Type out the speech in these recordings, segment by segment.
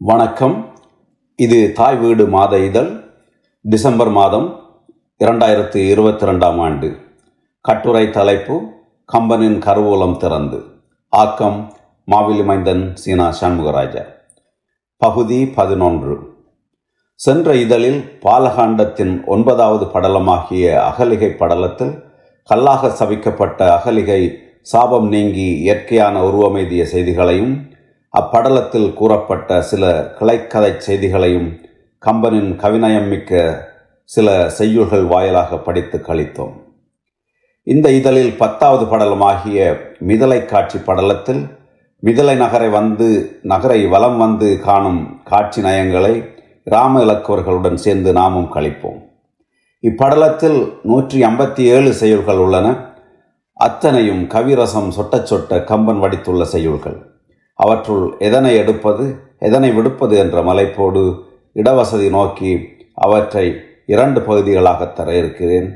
வணக்கம். இது தாய் வீடு மாத இதழ் டிசம்பர் மாதம் இரண்டாயிரத்து இருபத்தி ரெண்டாம் ஆண்டு. கட்டுரை தலைப்பு கம்பனின் கருவூலம் திறந்து. ஆக்கம் மாவிலி மைந்தன் சீனா சண்முகராஜா. பகுதி பதினொன்று. சென்ற இதழில் பாலகாண்டத்தின் ஒன்பதாவது படலமாகிய அகலிகை படலத்தில் கல்லாக சபிக்கப்பட்ட அகலிகை சாபம் நீங்கி இயற்கையான உருவமெய்திய செய்திகளையும் அப்படலத்தில் கூறப்பட்ட சில கிளைக்கதை செய்திகளையும் கம்பனின் கவிநயம் மிக்க சில செய்யுள்கள் வாயிலாக படித்து கழித்தோம். இந்த இதழில் பத்தாவது படலமாகிய மிதலை காட்சி படலத்தில் மிதலை நகரை வந்து நகரை வலம் வந்து காணும் காட்சி நயங்களை ராம இலக்குவர்களுடன் சேர்ந்து நாமும் கழிப்போம். இப்படலத்தில் நூற்றி ஐம்பத்தி ஏழு செய்யுள்கள் உள்ளன. அத்தனையும் கவிரசம் சொட்ட சொட்ட கம்பன் வடித்துள்ள செய்யுள்கள். அவற்றுள் எதனை எடுப்பது எதனை விடுப்பது என்ற மலைப்போடு இடவசதி நோக்கி அவற்றை இரண்டு பகுதிகளாக தர இருக்கிறேன்.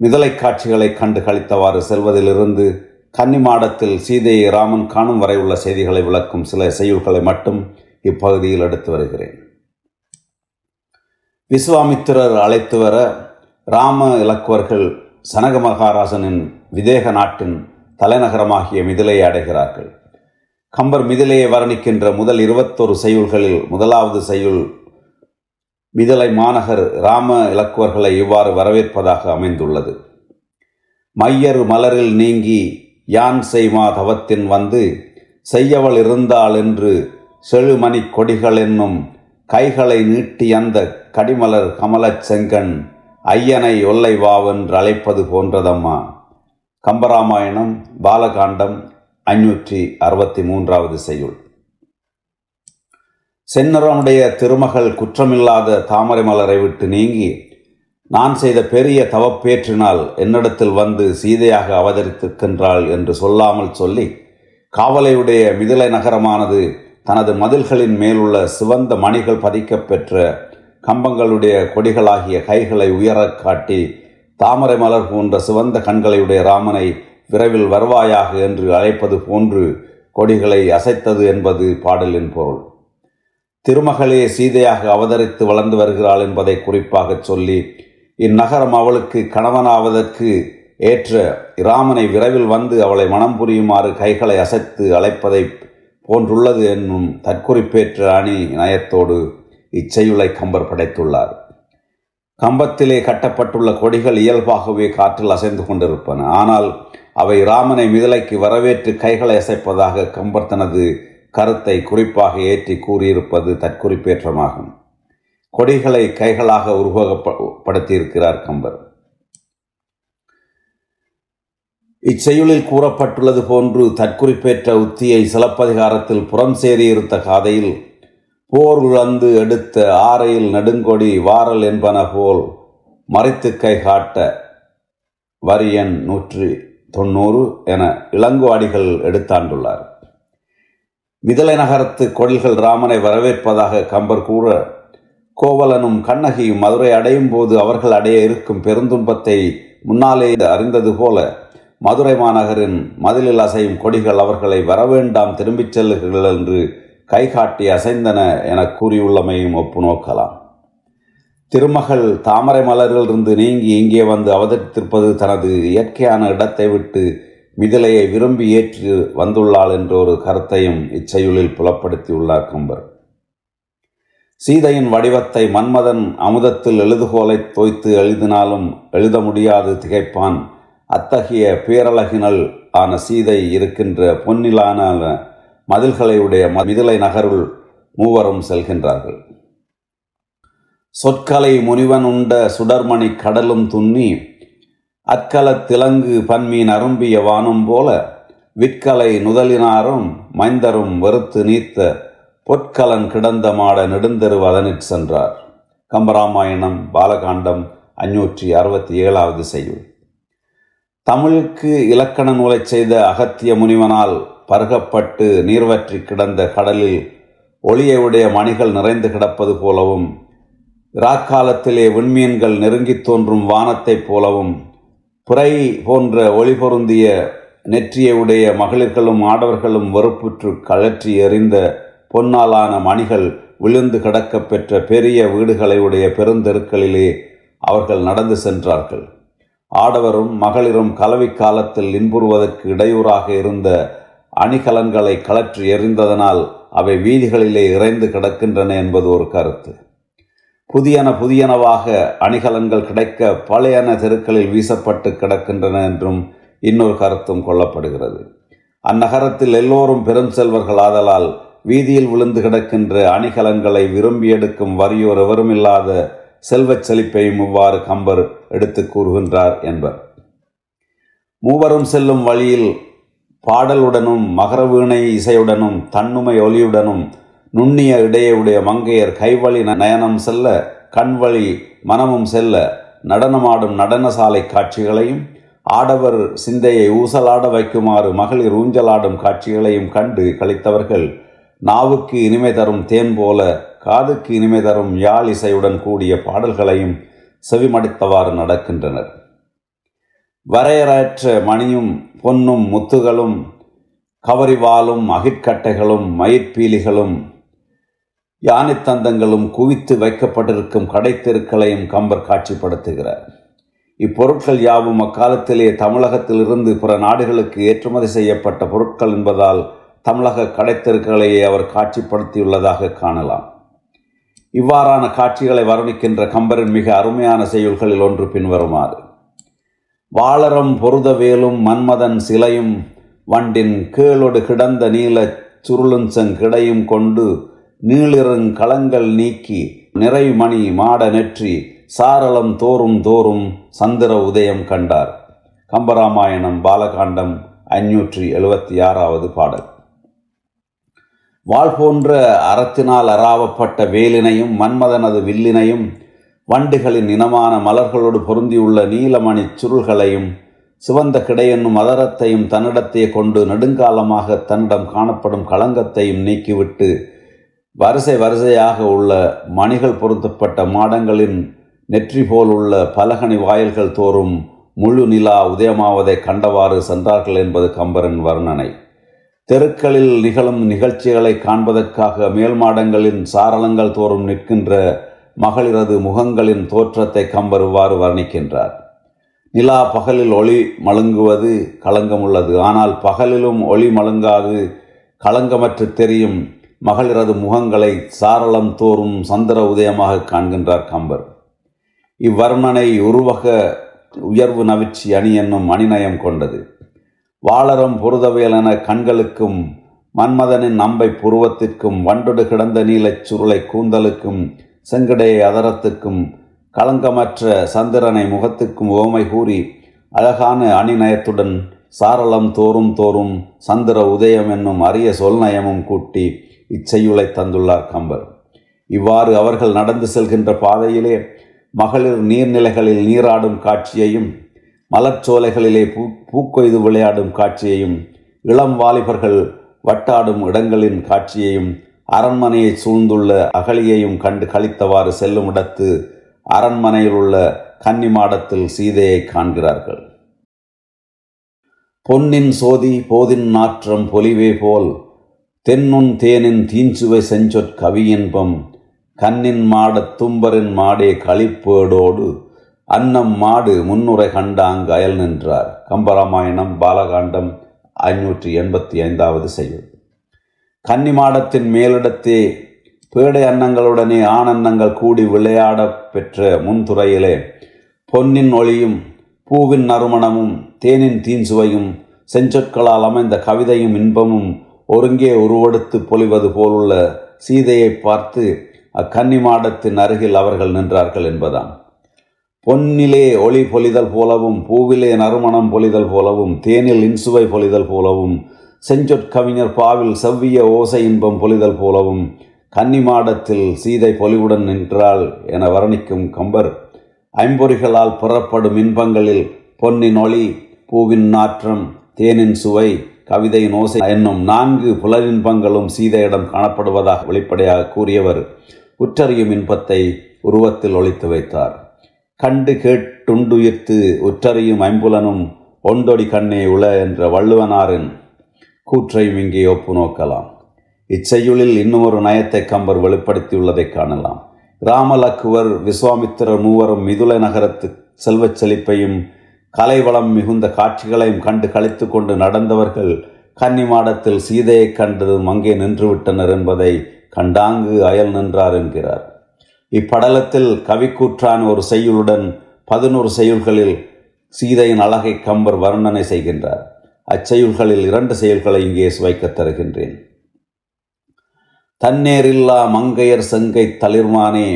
மிதலை காட்சிகளை கண்டு கழித்தவாறு செல்வதிலிருந்து கன்னிமாடத்தில் சீதையை ராமன் காணும் வரை உள்ள செய்திகளை விளக்கும் சில செய்யுள்களை மட்டும் இப்பகுதியில் எடுத்து வருகிறேன். விஸ்வாமித்திரர் அழைத்து வர ராம இலக்குவர்கள் சனக மகாராஜனின் விதேக நாட்டின் தலைநகரமாகிய மிதிலையை அடைகிறார்கள். கம்பர் மிதிலையை வர்ணிக்கின்ற முதல் இருபத்தொரு செய்யுள்களில் முதலாவது செய்யுள் மிதலை மாநகர் ராம இலக்குவர்களை இவ்வாறு வரவேற்பதாக அமைந்துள்ளது. மையர் மலரில் நீங்கி யான் செய்மா தவத்தின் வந்து செய்யவள் இருந்தாள் என்று செழுமணி கொடிகள் என்னும் கைகளை நீட்டி அந்த கடிமலர் கமலச் செங்கன் ஐயனை ஒல்லை வாவென்று அழைப்பது போன்றதம்மா. கம்பராமாயணம் பாலகாண்டம் ஐநூற்றி அறுபத்தி மூன்றாவது செய்யுள். சென்னரனுடைய திருமகள் குற்றமில்லாத தாமரை மலரை விட்டு நீங்கி நான் செய்த பெரிய தவப்பேற்றினால் என்னிடத்தில் வந்து சீதையாக அவதரித்திருக்கின்றாள் என்று சொல்லாமல் சொல்லி காவலையுடைய மிதிலை நகரமானது தனது மதில்களின் மேலுள்ள சிவந்த மணிகள் பதிக்கப் பெற்ற கம்பங்களுடைய கொடிகளாகிய கைகளை உயரக் காட்டி தாமரை மலர் போன்ற சிவந்த கண்களையுடைய ராமனை விரைவில் வருவாயாக என்று அழைப்பது போன்று கொடிகளை அசைத்தது என்பது பாடலின் பொருள். திருமகளே சீதையாக அவதரித்து வளர்ந்து வருகிறாள் என்பதை குறிப்பாக சொல்லி இந்நகரம் அவளுக்கு கணவனாவதற்கு ஏற்ற இராமனை விரைவில் வந்து அவளை மனம் புரியுமாறு கைகளை அசைத்து அழைப்பதை போன்றுள்ளது என்னும் தற்குறிப்பேற்ற அணி நயத்தோடு இச்செயுளை கம்பர் படைத்துள்ளார். கம்பத்திலே கட்டப்பட்டுள்ள கொடிகள் இயல்பாகவே காற்றில் அசைந்து கொண்டிருப்பன. ஆனால் அவை ராமனை மிதலைக்கு வரவேற்று கைகளை அசைப்பதாக கம்பர் தனது கருத்தை குறிப்பாக ஏற்றி கூறியிருப்பது தற்குறிப்பேற்றமாகும். கொடிகளை கைகளாக உருவகப்படுத்தியிருக்கிறார் கம்பர். இச்செயலில் கூறப்பட்டுள்ளது போன்று தற்குறிப்பேற்ற உத்தியை சிலப்பதிகாரத்தில் புறம் சேறியிருத்த காதையில் போர் உழந்து எடுத்த ஆரையில் நடுங்கொடி வாரல் என்பன போல் மறைத்து கை காட்ட வரி எண் நூற்றி தொண்ணூறு என இளங்குவாடிகள் எடுத்தாண்டுள்ளார். மிதலை நகரத்து கொடில்கள் ராமனை வரவேற்பதாக கம்பர் கூற கோவலனும் கண்ணகியும் மதுரை அடையும் போது அவர்கள் அடைய இருக்கும் பெருந்துன்பத்தை முன்னாலே அறிந்தது போல மதுரை மாநகரின் மதிலில் அசையும் கொடிகள் அவர்களை வரவேண்டாம் திரும்பிச் செல்லுங்கள் என்று கைகாட்டி அசைந்தன என கூறியுள்ளமையும் ஒப்பு நோக்கலாம் திருமகள் தாமரை மலர்களிலிருந்து நீங்கி இங்கே வந்து அவதரித்திருப்பது தனது இயற்கையான இடத்தை விட்டு மிதிலையை விரும்பி ஏற்று வந்துள்ளாள் என்ற ஒரு கருத்தையும் இச்செயலில் புலப்படுத்தியுள்ளார் கம்பர். சீதையின் வடிவத்தை மன்மதன் அமுதத்தில் எழுதுகோலை தோய்த்து எழுதினாலும் எழுத முடியாது திகைப்பான். அத்தகைய பேரழகினல் ஆன சீதை இருக்கின்ற பொன்னிலான மதில்களையுடைய மிதிலை நகருள் மூவரும் செல்கின்றார்கள். சொற்கலை முனிவன் உண்ட சுடர்மணி கடலும் துண்ணி அற்கல திலங்கு பன்மீன் அரும்பிய வானும் போல விற்கலை நுதலினாரும் மைந்தரும் வெறுத்து நீத்த பொற்கலன் கிடந்த மாட நெடுந்தெரு வதனிற் சென்றார். கம்பராமாயணம் பாலகாண்டம் அஞ்சூற்றி அறுபத்தி ஏழாவது செய்யுள். தமிழுக்கு இலக்கண நூலை செய்த அகத்திய முனிவனால் பருகப்பட்டு நீர்வற்றி கிடந்த கடலில் ஒளியவுடைய மணிகள் நிறைந்து கிடப்பது போலவும் இராக்காலத்திலே விண்மீன்கள் நெருங்கித் தோன்றும் வானத்தைப் போலவும் புரை போன்ற ஒளி பொருந்திய நெற்றியுடைய மகளிர்களும் ஆடவர்களும் வெறுப்புற்று கழற்றி எறிந்த பொன்னாலான மணிகள் விழுந்து கிடக்கப் பெற்ற பெரிய வீடுகளை உடைய பெருந்தெருக்களிலே அவர்கள் நடந்து சென்றார்கள். ஆடவரும் மகளிரும் கலவி காலத்தில் இன்புறுவதற்கு இடையூறாக இருந்த அணிகலன்களை கலற்றி எறிந்ததனால் அவை வீதிகளிலே இறைந்து கிடக்கின்றன என்பது ஒரு கருத்து. புதியன புதியனவாக அணிகலன்கள் கிடைக்க பழையன தெருக்களில் வீசப்பட்டு கிடக்கின்றன என்றும் இன்னொரு கருத்தும் கொள்ளப்படுகிறது. அந்நகரத்தில் எல்லோரும் பெரும் செல்வர்கள் ஆதலால் வீதியில் விழுந்து கிடக்கின்ற அணிகலன்களை விரும்பி எடுக்கும் வறியோர் எவருமில்லாத செல்வச் செழிப்பையும் இவ்வாறு கம்பர் எடுத்து கூறுகின்றார் என்பர். மூவரும் செல்லும் வழியில் பாடலுடனும் மகரவீணை இசையுடனும் தன்னுமை ஒலியுடனும் நுண்ணிய இடையுடைய மங்கையர் கைவழி நயனம் செல்ல கண்வழி மனமும் செல்ல நடனமாடும் நடனசாலை காட்சிகளையும் ஆடவர் சிந்தையை ஊசலாட வைக்குமாறு மகளிர் ஊஞ்சலாடும் காட்சிகளையும் கண்டு கழித்தவர்கள் நாவுக்கு இனிமை தரும் தேன் போல காதுக்கு இனிமை தரும் யாழ் இசையுடன் கூடிய பாடல்களையும் செவிமடித்தவாறு நடக்கின்றனர். வரையறற்ற மணியும் பொன்னும் முத்துகளும் கவரிவாலும் அகிற்கட்டைகளும் மயிர்பீலிகளும் யானைத்தந்தங்களும் குவித்து வைக்கப்பட்டிருக்கும் கடைத்தெருக்களையும் கம்பர் காட்சிப்படுத்துகிறார். இப்பொருட்கள் யாவும் அக்காலத்திலே தமிழகத்திலிருந்து பிற நாடுகளுக்கு ஏற்றுமதி செய்யப்பட்ட பொருட்கள் என்பதால் தமிழக கடைத்தெருக்களையே அவர் காட்சிப்படுத்தியுள்ளதாக காணலாம். இவ்வாறான காட்சிகளை வர்ணிக்கின்ற கம்பரின் மிக அருமையான செய்யுள்களில் ஒன்று பின்வருமாறு. வாளரும் பொருதவேலும் மன்மதன் சிலையும் வண்டின் கீழொடு கிடந்த நீலச் சுருளுஞ்சங் கிடையும் கொண்டு நீளிருங் களங்கள் நீக்கி நிறைமணி மாட நெற்றி சாரளம் தோறும் தோறும் சந்திர உதயம் கண்டார். கம்பராமாயணம் பாலகாண்டம் ஐநூற்றி எழுபத்தி ஆறாவது பாடல். வாழ் போன்ற அறத்தினால் அறாவப்பட்ட வேலினையும் மன்மதனது வில்லினையும் வண்டுகளின் இனமான மலர்களோடு பொருந்தியுள்ள நீலமணி சுருள்களையும் சிவந்த கிடையென்னும் அதரத்தையும் தன்னிடத்தையே கொண்டு நெடுங்காலமாக தன்னிடம் காணப்படும் களங்கத்தையும் நீக்கிவிட்டு வரிசை வரிசையாக உள்ள மணிகள் பொருத்தப்பட்ட மாடங்களின் நெற்றி போல் உள்ள பலகனி வாயில்கள் தோறும் முழு நிலா உதயமாவதை கண்டவாறு சென்றார்கள் என்பது கம்பரின் வர்ணனை. தெருக்களில் நிகழும் நிகழ்ச்சிகளை காண்பதற்காக மேல் மாடங்களின் சாரலங்கள் தோறும் நிற்கின்ற மகளிரது முகங்களின் தோற்றத்தை கம்பர் இவ்வாறு வர்ணிக்கின்றார். நிலா பகலில் ஒளி மழுங்குவது களங்கமுள்ளது. ஆனால் பகலிலும் ஒளி மழுங்காது களங்கமற்று தெரியும். மகளிரது முகங்களை சாரளம் தோறும் சந்திர உதயமாக காண்கின்றார் கம்பர். இவ்வர்ணனை உருவக உயர்வு நவிச்சி அணி என்னும் அணிநயம் கொண்டது. வாளரம் பொருதவியலென கண்களுக்கும் மன்மதனின் நம்பை புருவத்திற்கும் வண்டொடு கிடந்த நீலச் சுருளை கூந்தலுக்கும் செங்கடை அதரத்துக்கும் களங்கமற்ற சந்திரனை முகத்துக்கும் ஓமை கூறி அழகான அணிநயத்துடன் சாரளம் தோறும் தோறும் சந்திர உதயம் என்னும் அரிய சொல்நயமும் கூட்டி இச்செய்யுளை தந்துள்ளார் கம்பர். இவ்வாறு அவர்கள் நடந்து செல்கின்ற பாதையிலே மகளிர் நீர்நிலைகளில் நீராடும் காட்சியையும் மலர்ச்சோலைகளிலே பூ பூக்கொய்து விளையாடும் காட்சியையும் இளம் வாலிபர்கள் வட்டாடும் இடங்களின் காட்சியையும் அரண்மனையை சூழ்ந்துள்ள அகழியையும் கண்டு கழித்தவாறு செல்லும் இடத்து அரண்மனையில் உள்ள கன்னி மாடத்தில் சீதையை காண்கிறார்கள். பொன்னின் சோதி போதின் நாற்றம் பொலிவே போல் தென்னுன் தேனின் தீஞ்சுவை செஞ்சொற் கவியின்பம் கண்ணின் மாடத் தும்பரின் மாடே களிப்பேடோடு அன்னம் மாடு முன்னுரை கண்டாங்கு அயல் நின்றார். கம்பராமாயணம் பாலகாண்டம் ஐநூற்றி எண்பத்தி ஐந்தாவது செய்யுள். கன்னிமாடத்தின் மேலிடத்தே பேடை அன்னங்களுடனே ஆனந்தங்கள் கூடி விளையாட பெற்ற முன்துறையிலே பொன்னின் ஒளியும் பூவின் நறுமணமும் தேனின் தீன்சுவையும் செஞ்சொற்களால் அமைந்த கவிதையும் இன்பமும் ஒருங்கே உருவெடுத்து பொழிவது போலுள்ள சீதையை பார்த்து அக்கன்னிமாடத்தின் அருகில் அவர்கள் நின்றார்கள் என்பதாம். பொன்னிலே ஒளி பொலிதல் போலவும் பூவிலே நறுமணம் பொலிதல் போலவும் தேனில் இன்சுவை பொலிதல் போலவும் செஞ்சொற்கவிஞர் பாவில் செவ்விய ஓசை இன்பம் பொலிதல் போலவும் கன்னிமாடத்தில் சீதை பொலிவுடன் நின்றாள் என வர்ணிக்கும் கம்பர் ஐம்பொறிகளால் புறப்படும் இன்பங்களில் பொன்னின் ஒளி பூவின் நாற்றம் தேனின் சுவை கவிதையின் ஓசை என்னும் நான்கு புலரின்பங்களும் சீதையிடம் காணப்படுவதாக வெளிப்படையாக கூறியவர் உற்றறியும் இன்பத்தை உருவத்தில் ஒழித்து வைத்தார். கண்டு கேட்டுண்டுயிர்த்து உற்றறியும் ஐம்புலனும் ஒண்டொடி கண்ணே உள என்ற வள்ளுவனாரின் கூற்றையும் இங்கே ஒப்பு நோக்கலாம். இச்செய்யுளில் இன்னும் ஒரு நயத்தை கம்பர் வெளிப்படுத்தியுள்ளதை காணலாம். ராமலக்குவர் விஸ்வாமித்திரர் மூவரும் மிதுளை நகரத்து செல்வச் செழிப்பையும் கலைவளம் மிகுந்த காட்சிகளையும் கண்டு கழித்து கொண்டு நடந்தவர்கள் கன்னிமாடத்தில் சீதையை கண்டதும் அங்கே நின்றுவிட்டனர் என்பதை கண்டாங்கு அயல் நின்றார் என்கிறார். இப்படலத்தில் கவிக்கூற்றான ஒரு செய்யுளுடன் பதினோரு செய்யுள்களில் சீதையின் அழகை கம்பர் வர்ணனை செய்கின்றார். அச்செயல்களில் இரண்டு செயல்களை இங்கே சுவைக்கத் தருகின்றேன். தன்னேரில்லா மங்கையர் செங்கை தளிர்மானே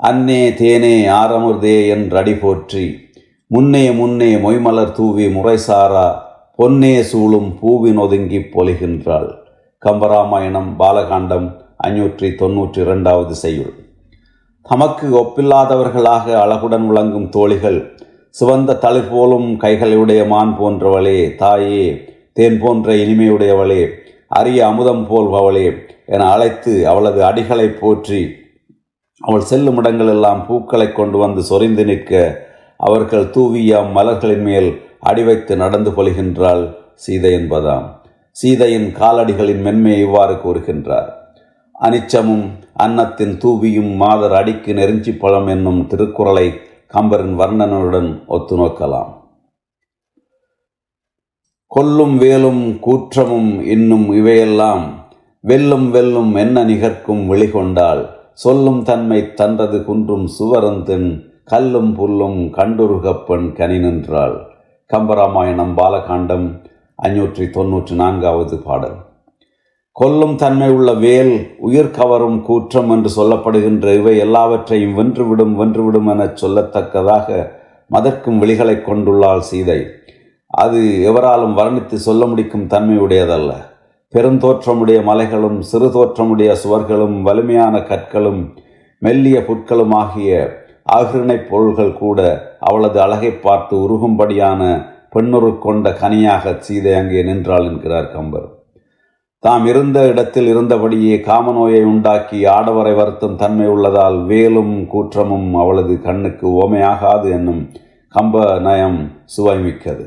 அன்னே தேனே ஆரமுர்தே என்றடி போற்றி முன்னே முன்னே மொய்மலர் தூவி முறைசாரா பொன்னே சூழும் பூவின் ஒதுங்கி பொலிகின்றாள் கம்பராமாயணம் பாலகாண்டம் ஐநூற்றி தொன்னூற்றி இரண்டாவது செய்யுள். தமக்கு ஒப்பில்லாதவர்களாக அழகுடன் விளங்கும் தோழிகள் சிவந்த தளிர் போலும் கைகளுடைய மான் போன்றவளே தாயே தேன் போன்ற இனிமையுடையவளே அரிய அமுதம் போல்பவளே என அழைத்து அவளது அடிகளை போற்றி அவள் செல்லும் இடங்களெல்லாம் பூக்களை கொண்டு வந்து சொரிந்து நிற்க அவர்கள் தூவிய மலர்களின் மேல் அடி வைத்து நடந்து கொள்கின்றாள் சீதை என்பதாம். சீதையின் காலடிகளின் மென்மையை இவ்வாறு கூறுகின்றார். அனிச்சமும் அன்னத்தின் தூவியும் மாதர் அடிக்கு நெருஞ்சி பழம் என்னும் திருக்குறளை கம்பரின் வர்ணனுடன் ஒத்து நோக்கலாம் கொல்லும் வேலும் கூற்றமும் இன்னும் இவையெல்லாம் வெல்லும் வெல்லும் என்ன நிகர்க்கும் வெளிகொண்டால் சொல்லும் தன்மை தன்றது குன்றும் சுவரந்தின் கல்லும் புல்லும் கண்டுருகப்பெண் கனி நின்றாள். கம்பராமாயணம் பாலகாண்டம் ஐநூற்றி தொன்னூற்றி நான்காவது பாடல். கொல்லும் தன்மை உள்ள வேல் உயிர் கவரும் கூற்றம் என்று சொல்லப்படுகின்ற இவை எல்லாவற்றையும் வென்றுவிடும் வென்றுவிடும் எனச் சொல்லத்தக்கதாக மதற்கும் விழிகளை கொண்டுள்ளாள் சீதை. அது எவராலும் வர்ணித்து சொல்ல முடிக்கும் தன்மையுடையதல்ல. பெருந்தோற்றமுடைய மலைகளும் சிறு தோற்றமுடைய சுவர்களும் வலிமையான கற்களும் மெல்லிய புற்களும் ஆகிய ஆகிருணைப் பொருள்கள் கூட அவளது அழகை பார்த்து உருகும்படியான பெண்ணுரு கொண்ட கனியாக சீதை அங்கே நின்றாள் என்கிறார் கம்பர். தாம் இருந்த இடத்தில் இருந்தபடியே காமநோயை உண்டாக்கி ஆடவரை வருத்தும் தன்மை உள்ளதால் வேலும் கூற்றமும் அவளது கண்ணுக்கு ஓமையாகாது என்னும் கம்ப நயம் சுவைமிக்கது.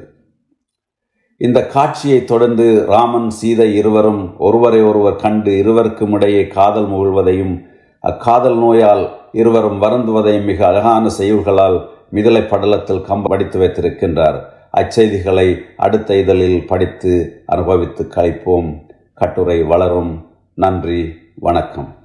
இந்த காட்சியை தொடர்ந்து ராமன் சீதை இருவரும் ஒருவரை ஒருவர் கண்டு இருவருக்கும் இடையே காதல் முகழ்வதையும் அக்காதல் நோயால் இருவரும் வருந்துவதையும் மிக அழகான செய்வுகளால் மிதலை படலத்தில் கம்ப படித்து வைத்திருக்கின்றார். அச்செய்திகளை அடுத்த இதழில் படித்து அனுபவித்து கழிப்போம். கட்டுரை வளரும். நன்றி வணக்கம்.